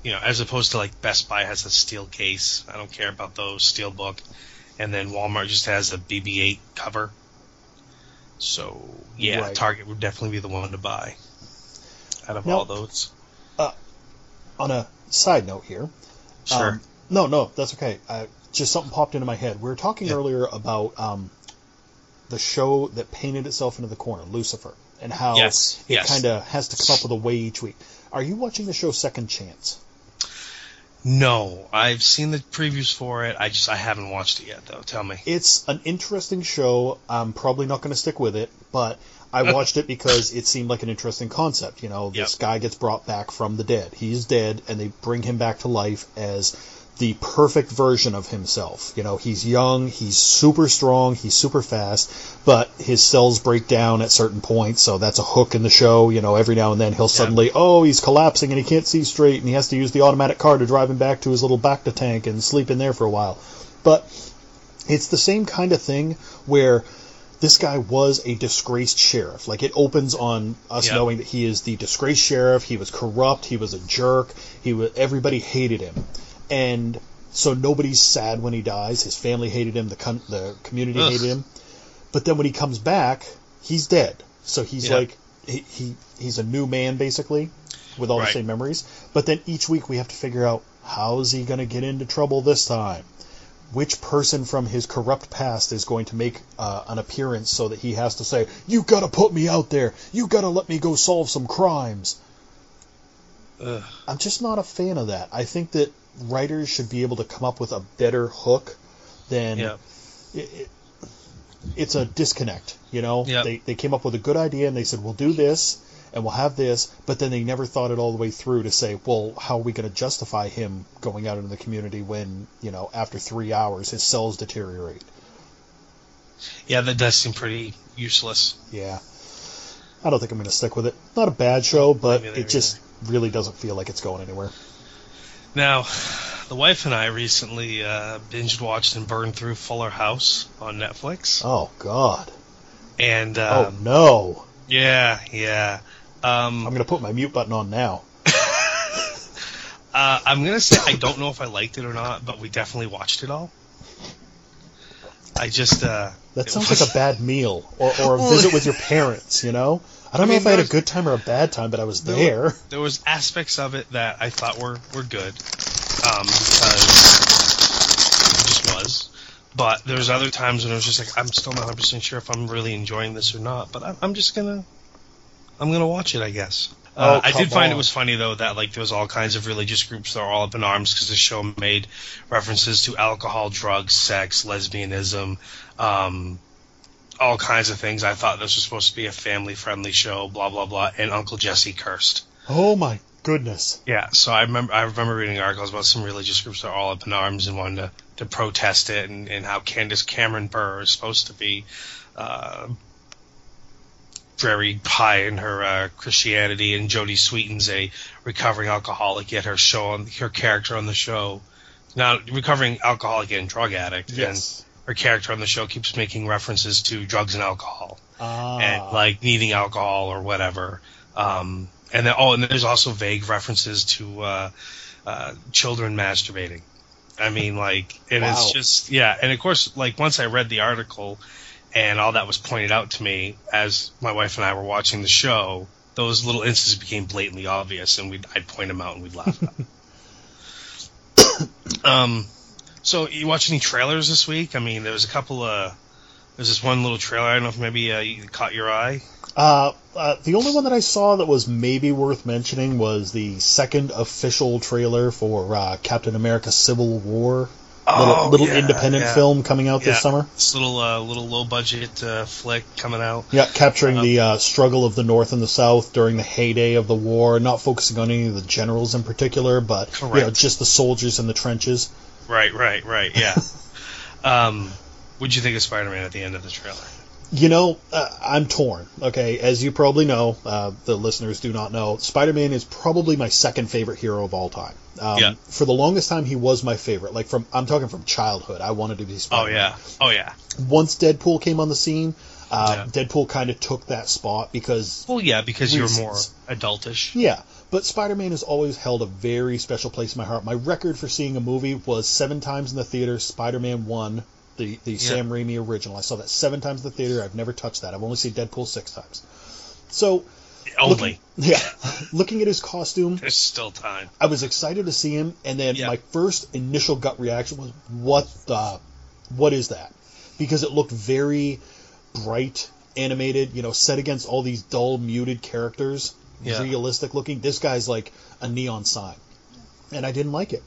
You know, as opposed to like Best Buy has a steel case. I don't care about those steel book, and then Walmart just has a BB-8 cover. So yeah, Right. Target would definitely be the one to buy out of Now- all those. On a side note here, Sure. Um, no, no, that's okay. Uh, just something popped into my head. We were talking Yeah. earlier about um, the show that painted itself into the corner, Lucifer, and how Yes, it yes. kind of has to come up with a way each week. Are you watching the show Second Chance? no, I've seen the previews for it. I just I haven't watched it yet though. Tell me. It's an interesting show. I'm probably not going to stick with it, but I watched it because it seemed like an interesting concept. You know, this Yep. guy gets brought back from the dead. He's dead, and they bring him back to life as the perfect version of himself. You know, he's young, he's super strong, he's super fast, but his cells break down at certain points, so that's a hook in the show. You know, every now and then he'll suddenly, oh, he's collapsing and he can't see straight, and he has to use the automatic car to drive him back to his little Bacta tank and sleep in there for a while. But it's the same kind of thing where this guy was a disgraced sheriff. Like it opens on us Yep. knowing that he is the disgraced sheriff. He was corrupt. He was a jerk. He was everybody hated him, and so nobody's sad when he dies. His family hated him. The con- the community Ugh. hated him. But then when he comes back, he's dead. So he's Yeah. like he, he he's a new man basically, with all the same memories. But then each week we have to figure out how's he going to get into trouble this time which person from his corrupt past is going to make uh, an appearance so that he has to say, "You got to put me out there. You got to let me go solve some crimes." Ugh. I'm just not a fan of that. I think that writers should be able to come up with a better hook than Yeah. it, it, it's a disconnect. You know, Yep. they they came up with a good idea and they said, "We'll do this." And we'll have this, but then they never thought it all the way through to say, well, how are we going to justify him going out into the community when, you know, after three hours his cells deteriorate? Yeah, that does seem pretty useless. Yeah. I don't think I'm going to stick with it. Not a bad show, but it just really doesn't feel like it's going anywhere. Now, the wife and I recently uh, binged watched and burned through Fuller House on Netflix, Oh, God. and Oh, um, no. yeah, yeah. Um, I'm going to put my mute button on now. Uh, I'm gonna say I don't know if I liked it or not, but we definitely watched it all. I just uh, That sounds was- like a bad meal or, or a Well- visit with your parents, you know? I don't I know if I had a good time or a bad time, but I was There there. there was aspects of it that I thought were were good, um, because it just was. But there's other times when I was just like, I'm still not 100 percent sure if I'm really enjoying this or not. But I'm, I'm just gonna, I'm gonna watch it, I guess. Uh, Oh, I did come find it was funny though that like there was all kinds of religious groups that are all up in arms because the show made references to alcohol, drugs, sex, lesbianism, um, all kinds of things. I thought this was supposed to be a family-friendly show, blah blah blah, and Uncle Jesse cursed. Oh, my goodness. Yeah, so I remember I remember reading articles about some religious groups that are all up in arms and wanted to, to protest it, and, and how Candace Cameron Bure is supposed to be uh, very high in her uh, Christianity, and Jodie Sweetin's a recovering alcoholic, yet her show on her character on the show, now recovering alcoholic and drug addict, Yes. and her character on the show keeps making references to drugs and alcohol Ah. and like needing alcohol or whatever. Um, and then oh, and there's also vague references to uh, uh, children masturbating. I mean, like, and Wow. it's just yeah. And of course, like once I read the article and all that was pointed out to me as my wife and I were watching the show, those little instances became blatantly obvious, and we'd I'd point them out and we'd laugh. um, so you watch any trailers this week? I mean, there was a couple of there's this one little trailer. I don't know if maybe uh, you caught your eye. Uh, uh, the only one that I saw that was maybe worth mentioning was the second official trailer for uh, Captain America: Civil War, little, Oh, little yeah, independent yeah. film coming out Yeah. this summer. This little uh, little low budget uh, flick coming out. Yeah, capturing Um, the uh, struggle of the North and the South during the heyday of the war, not focusing on any of the generals in particular, but you know, just the soldiers in the trenches. Right, right, right. Yeah. um, what'd you think of Spider-Man at the end of the trailer? You know, uh, I'm torn. Okay, as you probably know, uh, the listeners do not know. Spider-Man is probably my second favorite hero of all time. Um, Yeah. For the longest time, he was my favorite. Like from, I'm talking from childhood. I wanted to be Oh Spider-Man. yeah. Oh yeah. Once Deadpool came on the scene, uh, Yeah. Deadpool kind of took that spot because Well, yeah, because you're more adultish. Yeah, but Spider-Man has always held a very special place in my heart. My record for seeing a movie was seven times in the theater. Spider-Man One, the the Sam Raimi original. I saw that seven times in the theater. I've never touched that. I've only seen Deadpool six times. So Only. looking, yeah, looking at his costume, There's still time. I was excited to see him, and then Yeah. my first initial gut reaction was, "What the? What is that?" Because it looked very bright, animated. You know, set against all these dull, muted characters, Yeah. realistic looking. This guy's like a neon sign, and I didn't like it.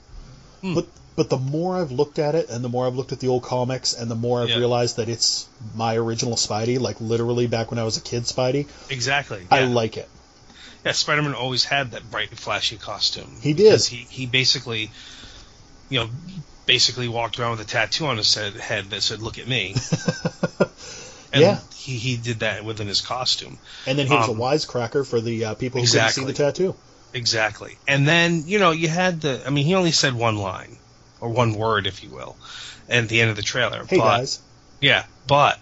Hmm. But but the more I've looked at it, and the more I've looked at the old comics, and the more I've Yeah. realized that it's my original Spidey, like literally back when I was a kid, Spidey. Exactly. I like it. Yeah, Spider-Man always had that bright, and flashy costume. He did. He, he basically, you know, basically walked around with a tattoo on his head, head that said, "Look at me." and Yeah. He he did that within his costume. And then he was Um, a wisecracker for the uh, people who exactly. couldn't see the tattoo. Exactly. And then you know you had the. I mean, he only said one line or one word, if you will, at the end of the trailer. Hey but, guys. Yeah, but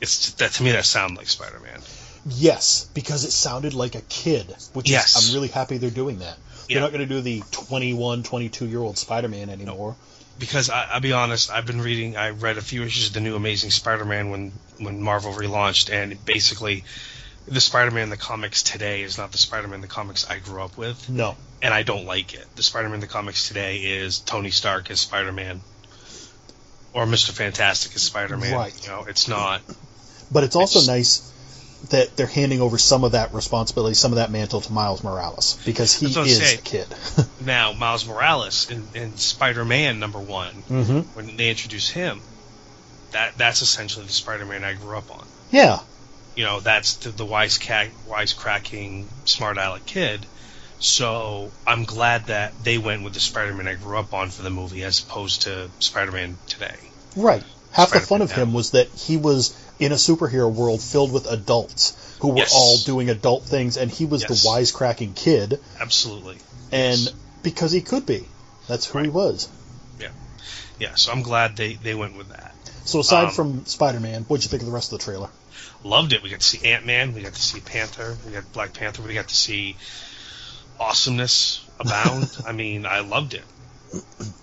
it's that to me that sounded like Spider-Man. Yes, because it sounded like a kid, which Yes. is I'm really happy they're doing that. Yeah. They're not going to do the 21, 22 year old Spider-Man anymore. because I, I'll be honest, I've been reading. I read a few issues of the new Amazing Spider-Man when when Marvel relaunched, and basically, the Spider-Man in the comics today is not the Spider-Man in the comics I grew up with, No. and I don't like it. The Spider-Man in the comics today is Tony Stark as Spider-Man, or Mister Fantastic as Spider-Man. Right. You know, it's not. But it's also It's- nice that they're handing over some of that responsibility, some of that mantle to Miles Morales because he That's what I'm is saying. the kid. Now Miles Morales in, in Spider-Man number one, mm-hmm. when they introduce him, that that's essentially the Spider-Man I grew up on. Yeah. You know that's the, the wise cat wisecracking smart aleck kid so i'm glad that they went with the spider-man i grew up on for the movie as opposed to spider-man today Right. Half the fun Spider-Man of him was that he was in a superhero world filled with adults who were Yes. all doing adult things, and he was Yes. the wisecracking kid, absolutely and Yes. because he could be. That's who he was. yeah Yeah. so i'm glad they they went with that So aside Um, from Spider-Man, what'd you think of the rest of the trailer? loved it. We got to see ant-man we got to see panther we got black panther we got to see awesomeness abound. I mean i loved it.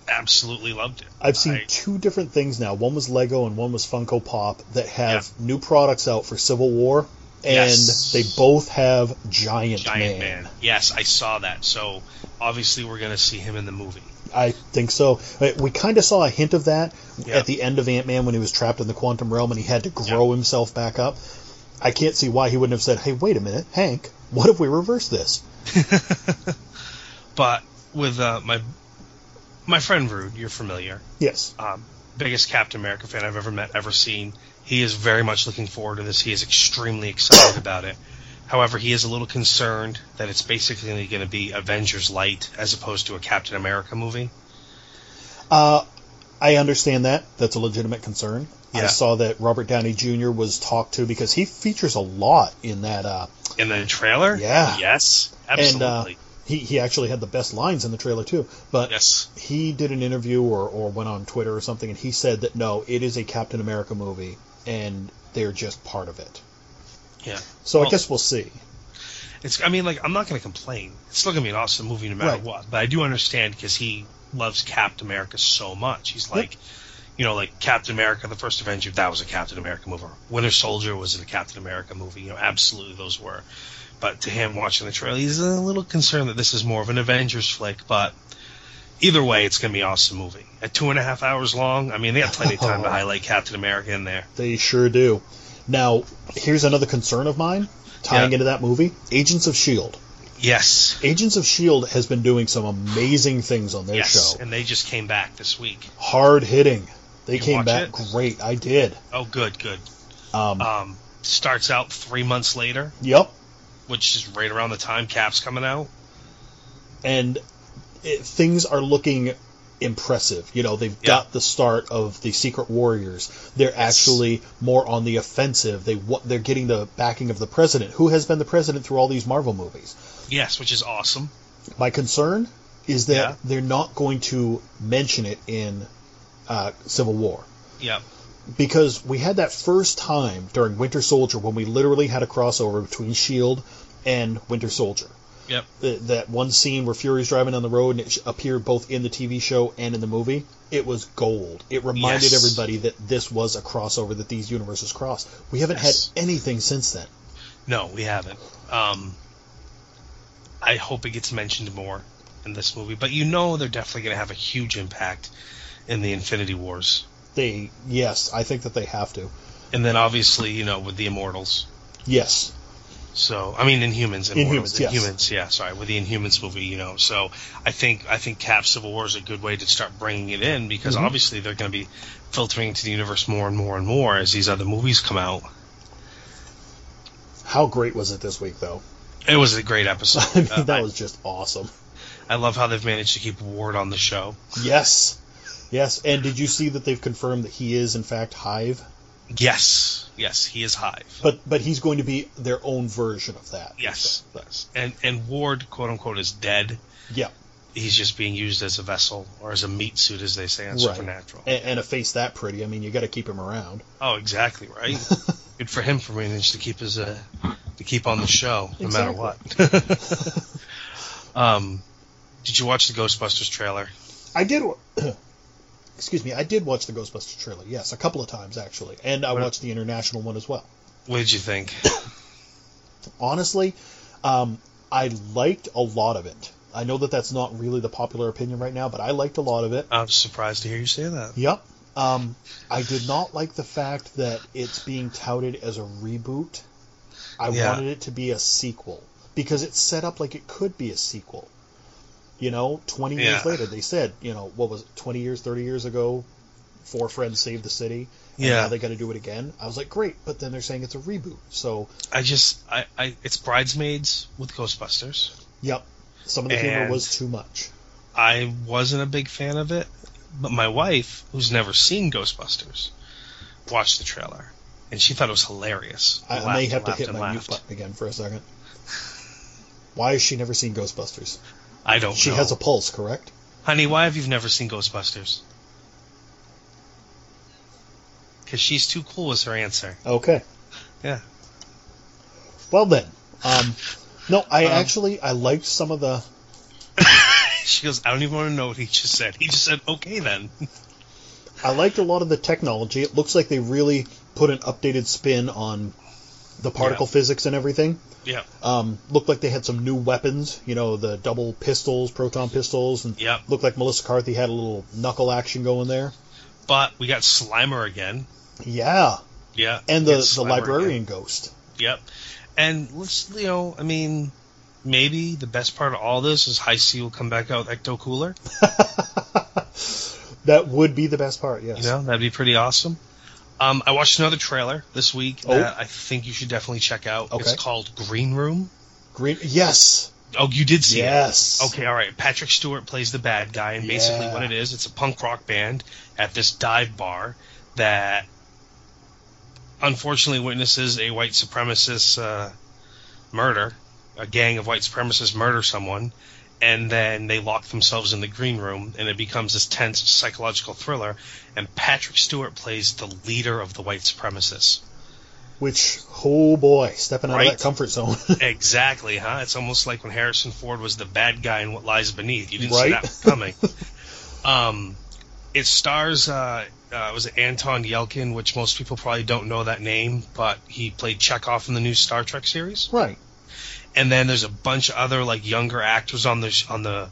Absolutely loved it. I've seen I- two different things now. One was Lego and one was Funko Pop that have new products out for Civil War, and Yes. they both have Giant, giant Man. man yes i saw that so obviously we're going to see him in the movie I think so. We kind of saw a hint of that Yeah. at the end of Ant Man when he was trapped in the quantum realm and he had to grow himself back up. I can't see why he wouldn't have said, "Hey, wait a minute, Hank, what if we reverse this?" but with uh, my my friend Rude, you're familiar, Yes. um, biggest Captain America fan I've ever met, ever seen. He is very much looking forward to this. He is extremely excited about it. However, he is a little concerned that it's basically going to be Avengers light as opposed to a Captain America movie. Uh, I understand that. That's a legitimate concern. I saw that Robert Downey Jr. was talked to because he features a lot in that. Uh, In the trailer, Yeah. yes, and absolutely, uh, he he actually had the best lines in the trailer too. But yes, he did an interview or, or went on Twitter or something, and he said that no, it is a Captain America movie, and they're just part of it. yeah. So I guess we'll see. It's. I mean, like, I'm not going to complain. It's still going to be an awesome movie no matter Right. what. But I do understand because he loves Captain America so much. He's like, you know, like Captain America, the first Avenger. That was a Captain America movie. Winter Soldier was a Captain America movie. You know, absolutely those were. But to him, watching the trailer, he's a little concerned that this is more of an Avengers flick. But either way, it's going to be an awesome movie. At two and a half hours long, I mean, they have plenty of time to highlight Captain America in there. They sure do. Now, here's another concern of mine tying Yeah. into that movie Agents of S.H.I.E.L.D. Yes. Agents of S.H.I.E.L.D. Has been doing some amazing things on their Yes. show. And they just came back this week. Hard hitting. They You came back it? great. I did. Oh, good, good. Um, um, starts out three months later, yep. which is right around the time Cap's coming out. And it, things are looking impressive. You know, they've Yeah. got the start of the Secret Warriors. They're actually more on the offensive. They they're getting the backing of the president, who has been the president through all these Marvel movies. Yes, which is awesome. My concern is that Yeah. they're not going to mention it in uh, Civil War Yep. because we had that first time during Winter Soldier when we literally had a crossover between Shield and Winter Soldier. Yep. The, that one scene where Fury's driving on the road and it appeared both in the TV show and in the movie, it was gold. It reminded Yes. everybody that this was a crossover that these universes crossed. We haven't Yes. had anything since then. No, we haven't. Um, I hope it gets mentioned more in this movie, but you know they're definitely going to have a huge impact in the Infinity Wars, They, yes, I think that they have to. and then obviously you know with the Immortals. Yes, So I mean Inhumans, Inhumans, Immortals, yes. Inhumans, yeah, sorry, with the Inhumans movie, you know. So I think I think Cap Civil War is a good way to start bringing it in because Mhm. obviously they're going to be filtering into the universe more and more and more as these other movies come out. how great was it this week, though? It was a great episode. I mean, Uh, that I- was just awesome. I love how they've managed to keep Ward on the show. Yes, yes. And did you see that they've confirmed that he is in fact Hive? Yes, yes, he is Hive. But but he's going to be their own version of that. Yes, But- yes. And and Ward, quote unquote, is dead. yeah. He's just being used as a vessel or as a meat suit, as they say on Right. Supernatural. And, and a face that pretty, I mean, you got to keep him around. Oh, exactly right. Good for him for managing to keep his uh, to keep on the show no matter what. um, did you watch the Ghostbusters trailer? I did. Excuse me. I did watch the Ghostbusters trailer. Yes, a couple of times actually, and I What- watched the international one as well. What did you think? Honestly, um, I liked a lot of it. I know that that's not really the popular opinion right now, but I liked a lot of it. I'm surprised to hear you say that. Yep. Um, I did not like the fact that it's being touted as a reboot. I Yeah. wanted it to be a sequel because it's set up like it could be a sequel. You know, 20 years later, they said, you know, what was it, 20 years, 30 years ago, four friends saved the city. And Yeah. now they got to do it again. I was like, great, but then they're saying it's a reboot. So, I just, I, I, it's Bridesmaids with Ghostbusters. yep, some of the humor was too much. I wasn't a big fan of it, but my wife, who's never seen Ghostbusters, watched the trailer, and she thought it was hilarious. I, Laughed may have to hit my mute button again for a second. Why has she never seen Ghostbusters? I don't She know. has a pulse, correct? Honey, why have you never seen Ghostbusters? Because she's too cool was her answer. Okay. Yeah. Well then, um, no, I Um, actually I liked some of the. She goes, I don't even want to know what he just said. He just said, okay then. I liked a lot of the technology. It looks like they really put an updated spin on the particle Yeah. physics and everything. Yeah. Um, looked like they had some new weapons. You know, the double pistols, proton pistols, and Yep. looked like Melissa Carthy had a little knuckle action going there. But we got Slimer again. Yeah, Yeah. and the the librarian again. ghost. Yep. And let's, you know, I mean, maybe the best part of all this is Hi-C will come back out with Ecto Cooler. That would be the best part. Yes. You know, that'd be pretty awesome. Um, I watched another trailer this week Oh. that I think you should definitely check out. It's called Green Room. Green. Yes. Oh, you did see it. Yes. Okay, all right. Patrick Stewart plays the bad guy, and basically Yeah. what it is, it's a punk rock band at this dive bar that unfortunately witnesses a white supremacist uh, murder. A gang of white supremacists murder someone, and then they lock themselves in the green room, and it becomes this tense psychological thriller. And Patrick Stewart plays the leader of the white supremacists. Which, oh boy, stepping out Right. of that comfort zone. exactly, huh? It's almost like when Harrison Ford was the bad guy in What Lies Beneath. You didn't see that coming. um, it stars uh, uh, was it Anton Yelchin, which most people probably don't know that name, but he played Chekhov in the new Star Trek series. right. And then there's a bunch of other like younger actors on the on the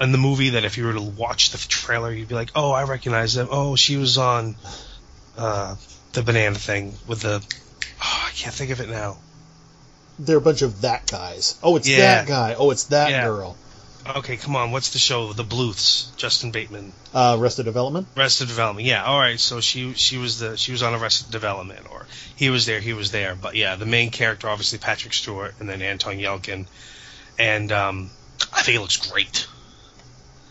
in the movie that if you were to watch the trailer, you'd be like, oh, I recognize them. Oh, she was on uh, the banana thing with the. Oh, I can't think of it now. They're a bunch of that guys. Oh, it's Yeah. that guy. Oh, it's that Yeah. girl. Okay, come on. What's the show? The Bluths. Justin Bateman. Uh, Arrested Development. Arrested Development. Yeah. All right. So she she was the she was on Arrested Development, or he was there. He was there. But yeah, the main character obviously Patrick Stewart, and then Anton Yelchin, and um, I think it looks great.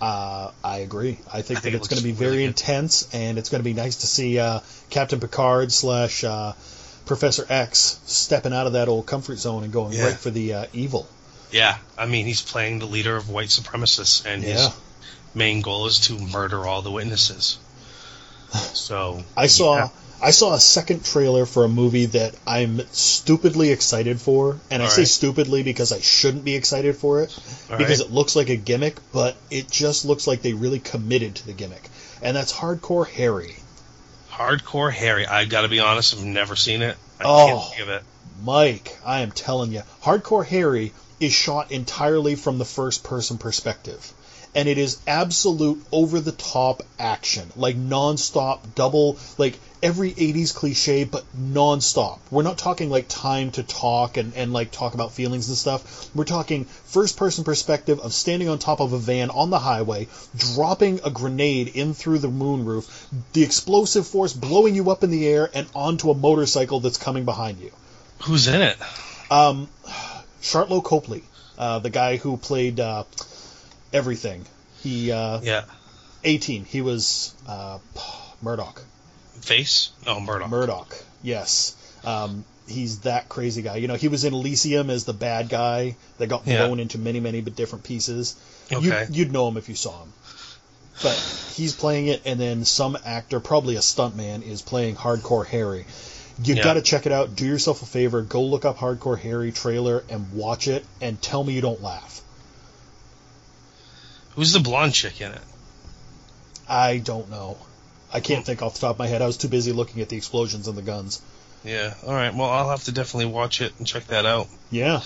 Uh, I agree. I think I think that it it's going to be very really intense, and it's going to be nice to see uh, Captain Picard slash uh, Professor X stepping out of that old comfort zone and going Yeah. right for the uh, evil. Yeah, I mean he's playing the leader of white supremacists, and his main goal is to murder all the witnesses. So I saw yeah. I saw a second trailer for a movie that I'm stupidly excited for, and I All say stupidly because I shouldn't be excited for it All because right. it looks like a gimmick, but it just looks like they really committed to the gimmick, and that's Hardcore Harry. Hardcore Harry. I got to be honest, I've never seen it. I Oh. can't think of it. Mike, I am telling you, Hardcore Harry is shot entirely from the first person perspective. And it is absolute over the top action. Like non stop, double, like every 80s cliche, but non stop. We're not talking like time to talk and, and like talk about feelings and stuff. We're talking first person perspective of standing on top of a van on the highway, dropping a grenade in through the moonroof, the explosive force blowing you up in the air and onto a motorcycle that's coming behind you. Who's in it? Um, Sharlto Copley, uh, the guy who played uh, everything. He uh, Yeah, 18. He was uh, Murdock. Face? Oh, Murdock. Murdock. Yes. Um, he's that crazy guy. You know, he was in Elysium as the bad guy that got Yeah. blown into many, many different pieces. Okay. You, you'd know him if you saw him. But he's playing it, and then some actor, probably a stuntman, is playing Hardcore Harry. You Yeah. got to check it out. Do yourself a favor. Go look up Hardcore Harry trailer and watch it, and tell me you don't laugh. Who's the blonde chick in it? I don't know. I can't think off the top of my head. I was too busy looking at the explosions and the guns. Yeah. All right. Well, I'll have to definitely watch it and check that out Yeah.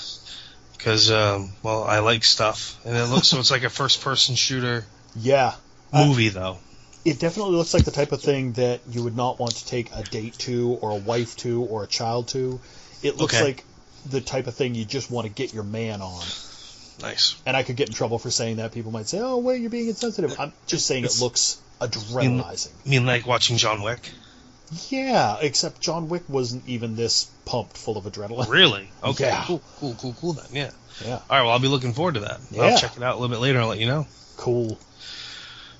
because, um, well, I like stuff, and it looks so it's like a first-person shooter Yeah. Uh, movie, though. It definitely looks like the type of thing that you would not want to take a date to, or a wife to, or a child to. It looks Okay. like the type of thing you just want to get your man on. Nice. And I could get in trouble for saying that. People might say, "Oh, wait, you're being insensitive." I'm just saying it looks adrenalizing. You mean like watching John Wick? Yeah, except John Wick wasn't even this pumped full of adrenaline. Really? Okay. Yeah. Cool. Cool. Cool. Cool. Then. Yeah. Yeah, All right. Well, I'll be looking forward to that. Yeah. I'll check it out a little bit later. and I'll let you know. cool.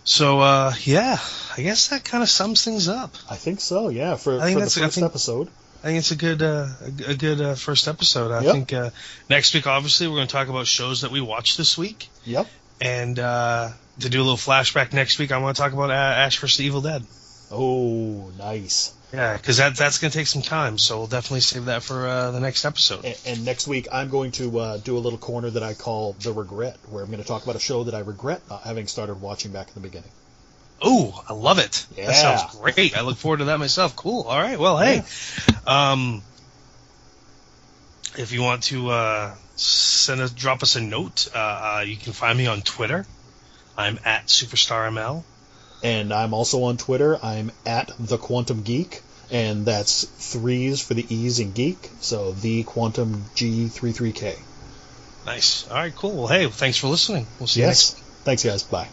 So, uh, yeah, I guess that kind of sums things up. I think so. Yeah, for, I think for the that's- I first think- episode. I think it's a good, uh, a, a good uh, first episode. I Yep. think uh, next week, obviously, we're going to talk about shows that we watched this week, Yep. and uh, to do a little flashback next week, I want to talk about uh, Ash vs. Evil Dead. Oh, nice. Yeah, because that that's going to take some time, so we'll definitely save that for uh, the next episode. And, and next week, I'm going to uh, do a little corner that I call the regret, where I'm going to talk about a show that I regret not having started watching back in the beginning. Oh, I love it. Yeah. That sounds great. I look forward to that myself. Cool. All right. Well, hey, um, if you want to uh, send us, drop us a note, uh, uh, you can find me on Twitter. I'm at SuperstarML. And I'm also on Twitter. I'm at the Quantum Geek, and that's threes for the E's in geek. So the Quantum G33K. Nice. All right. Cool. Well, hey, thanks for listening. We'll see you next. Yes. Thanks, guys. Bye.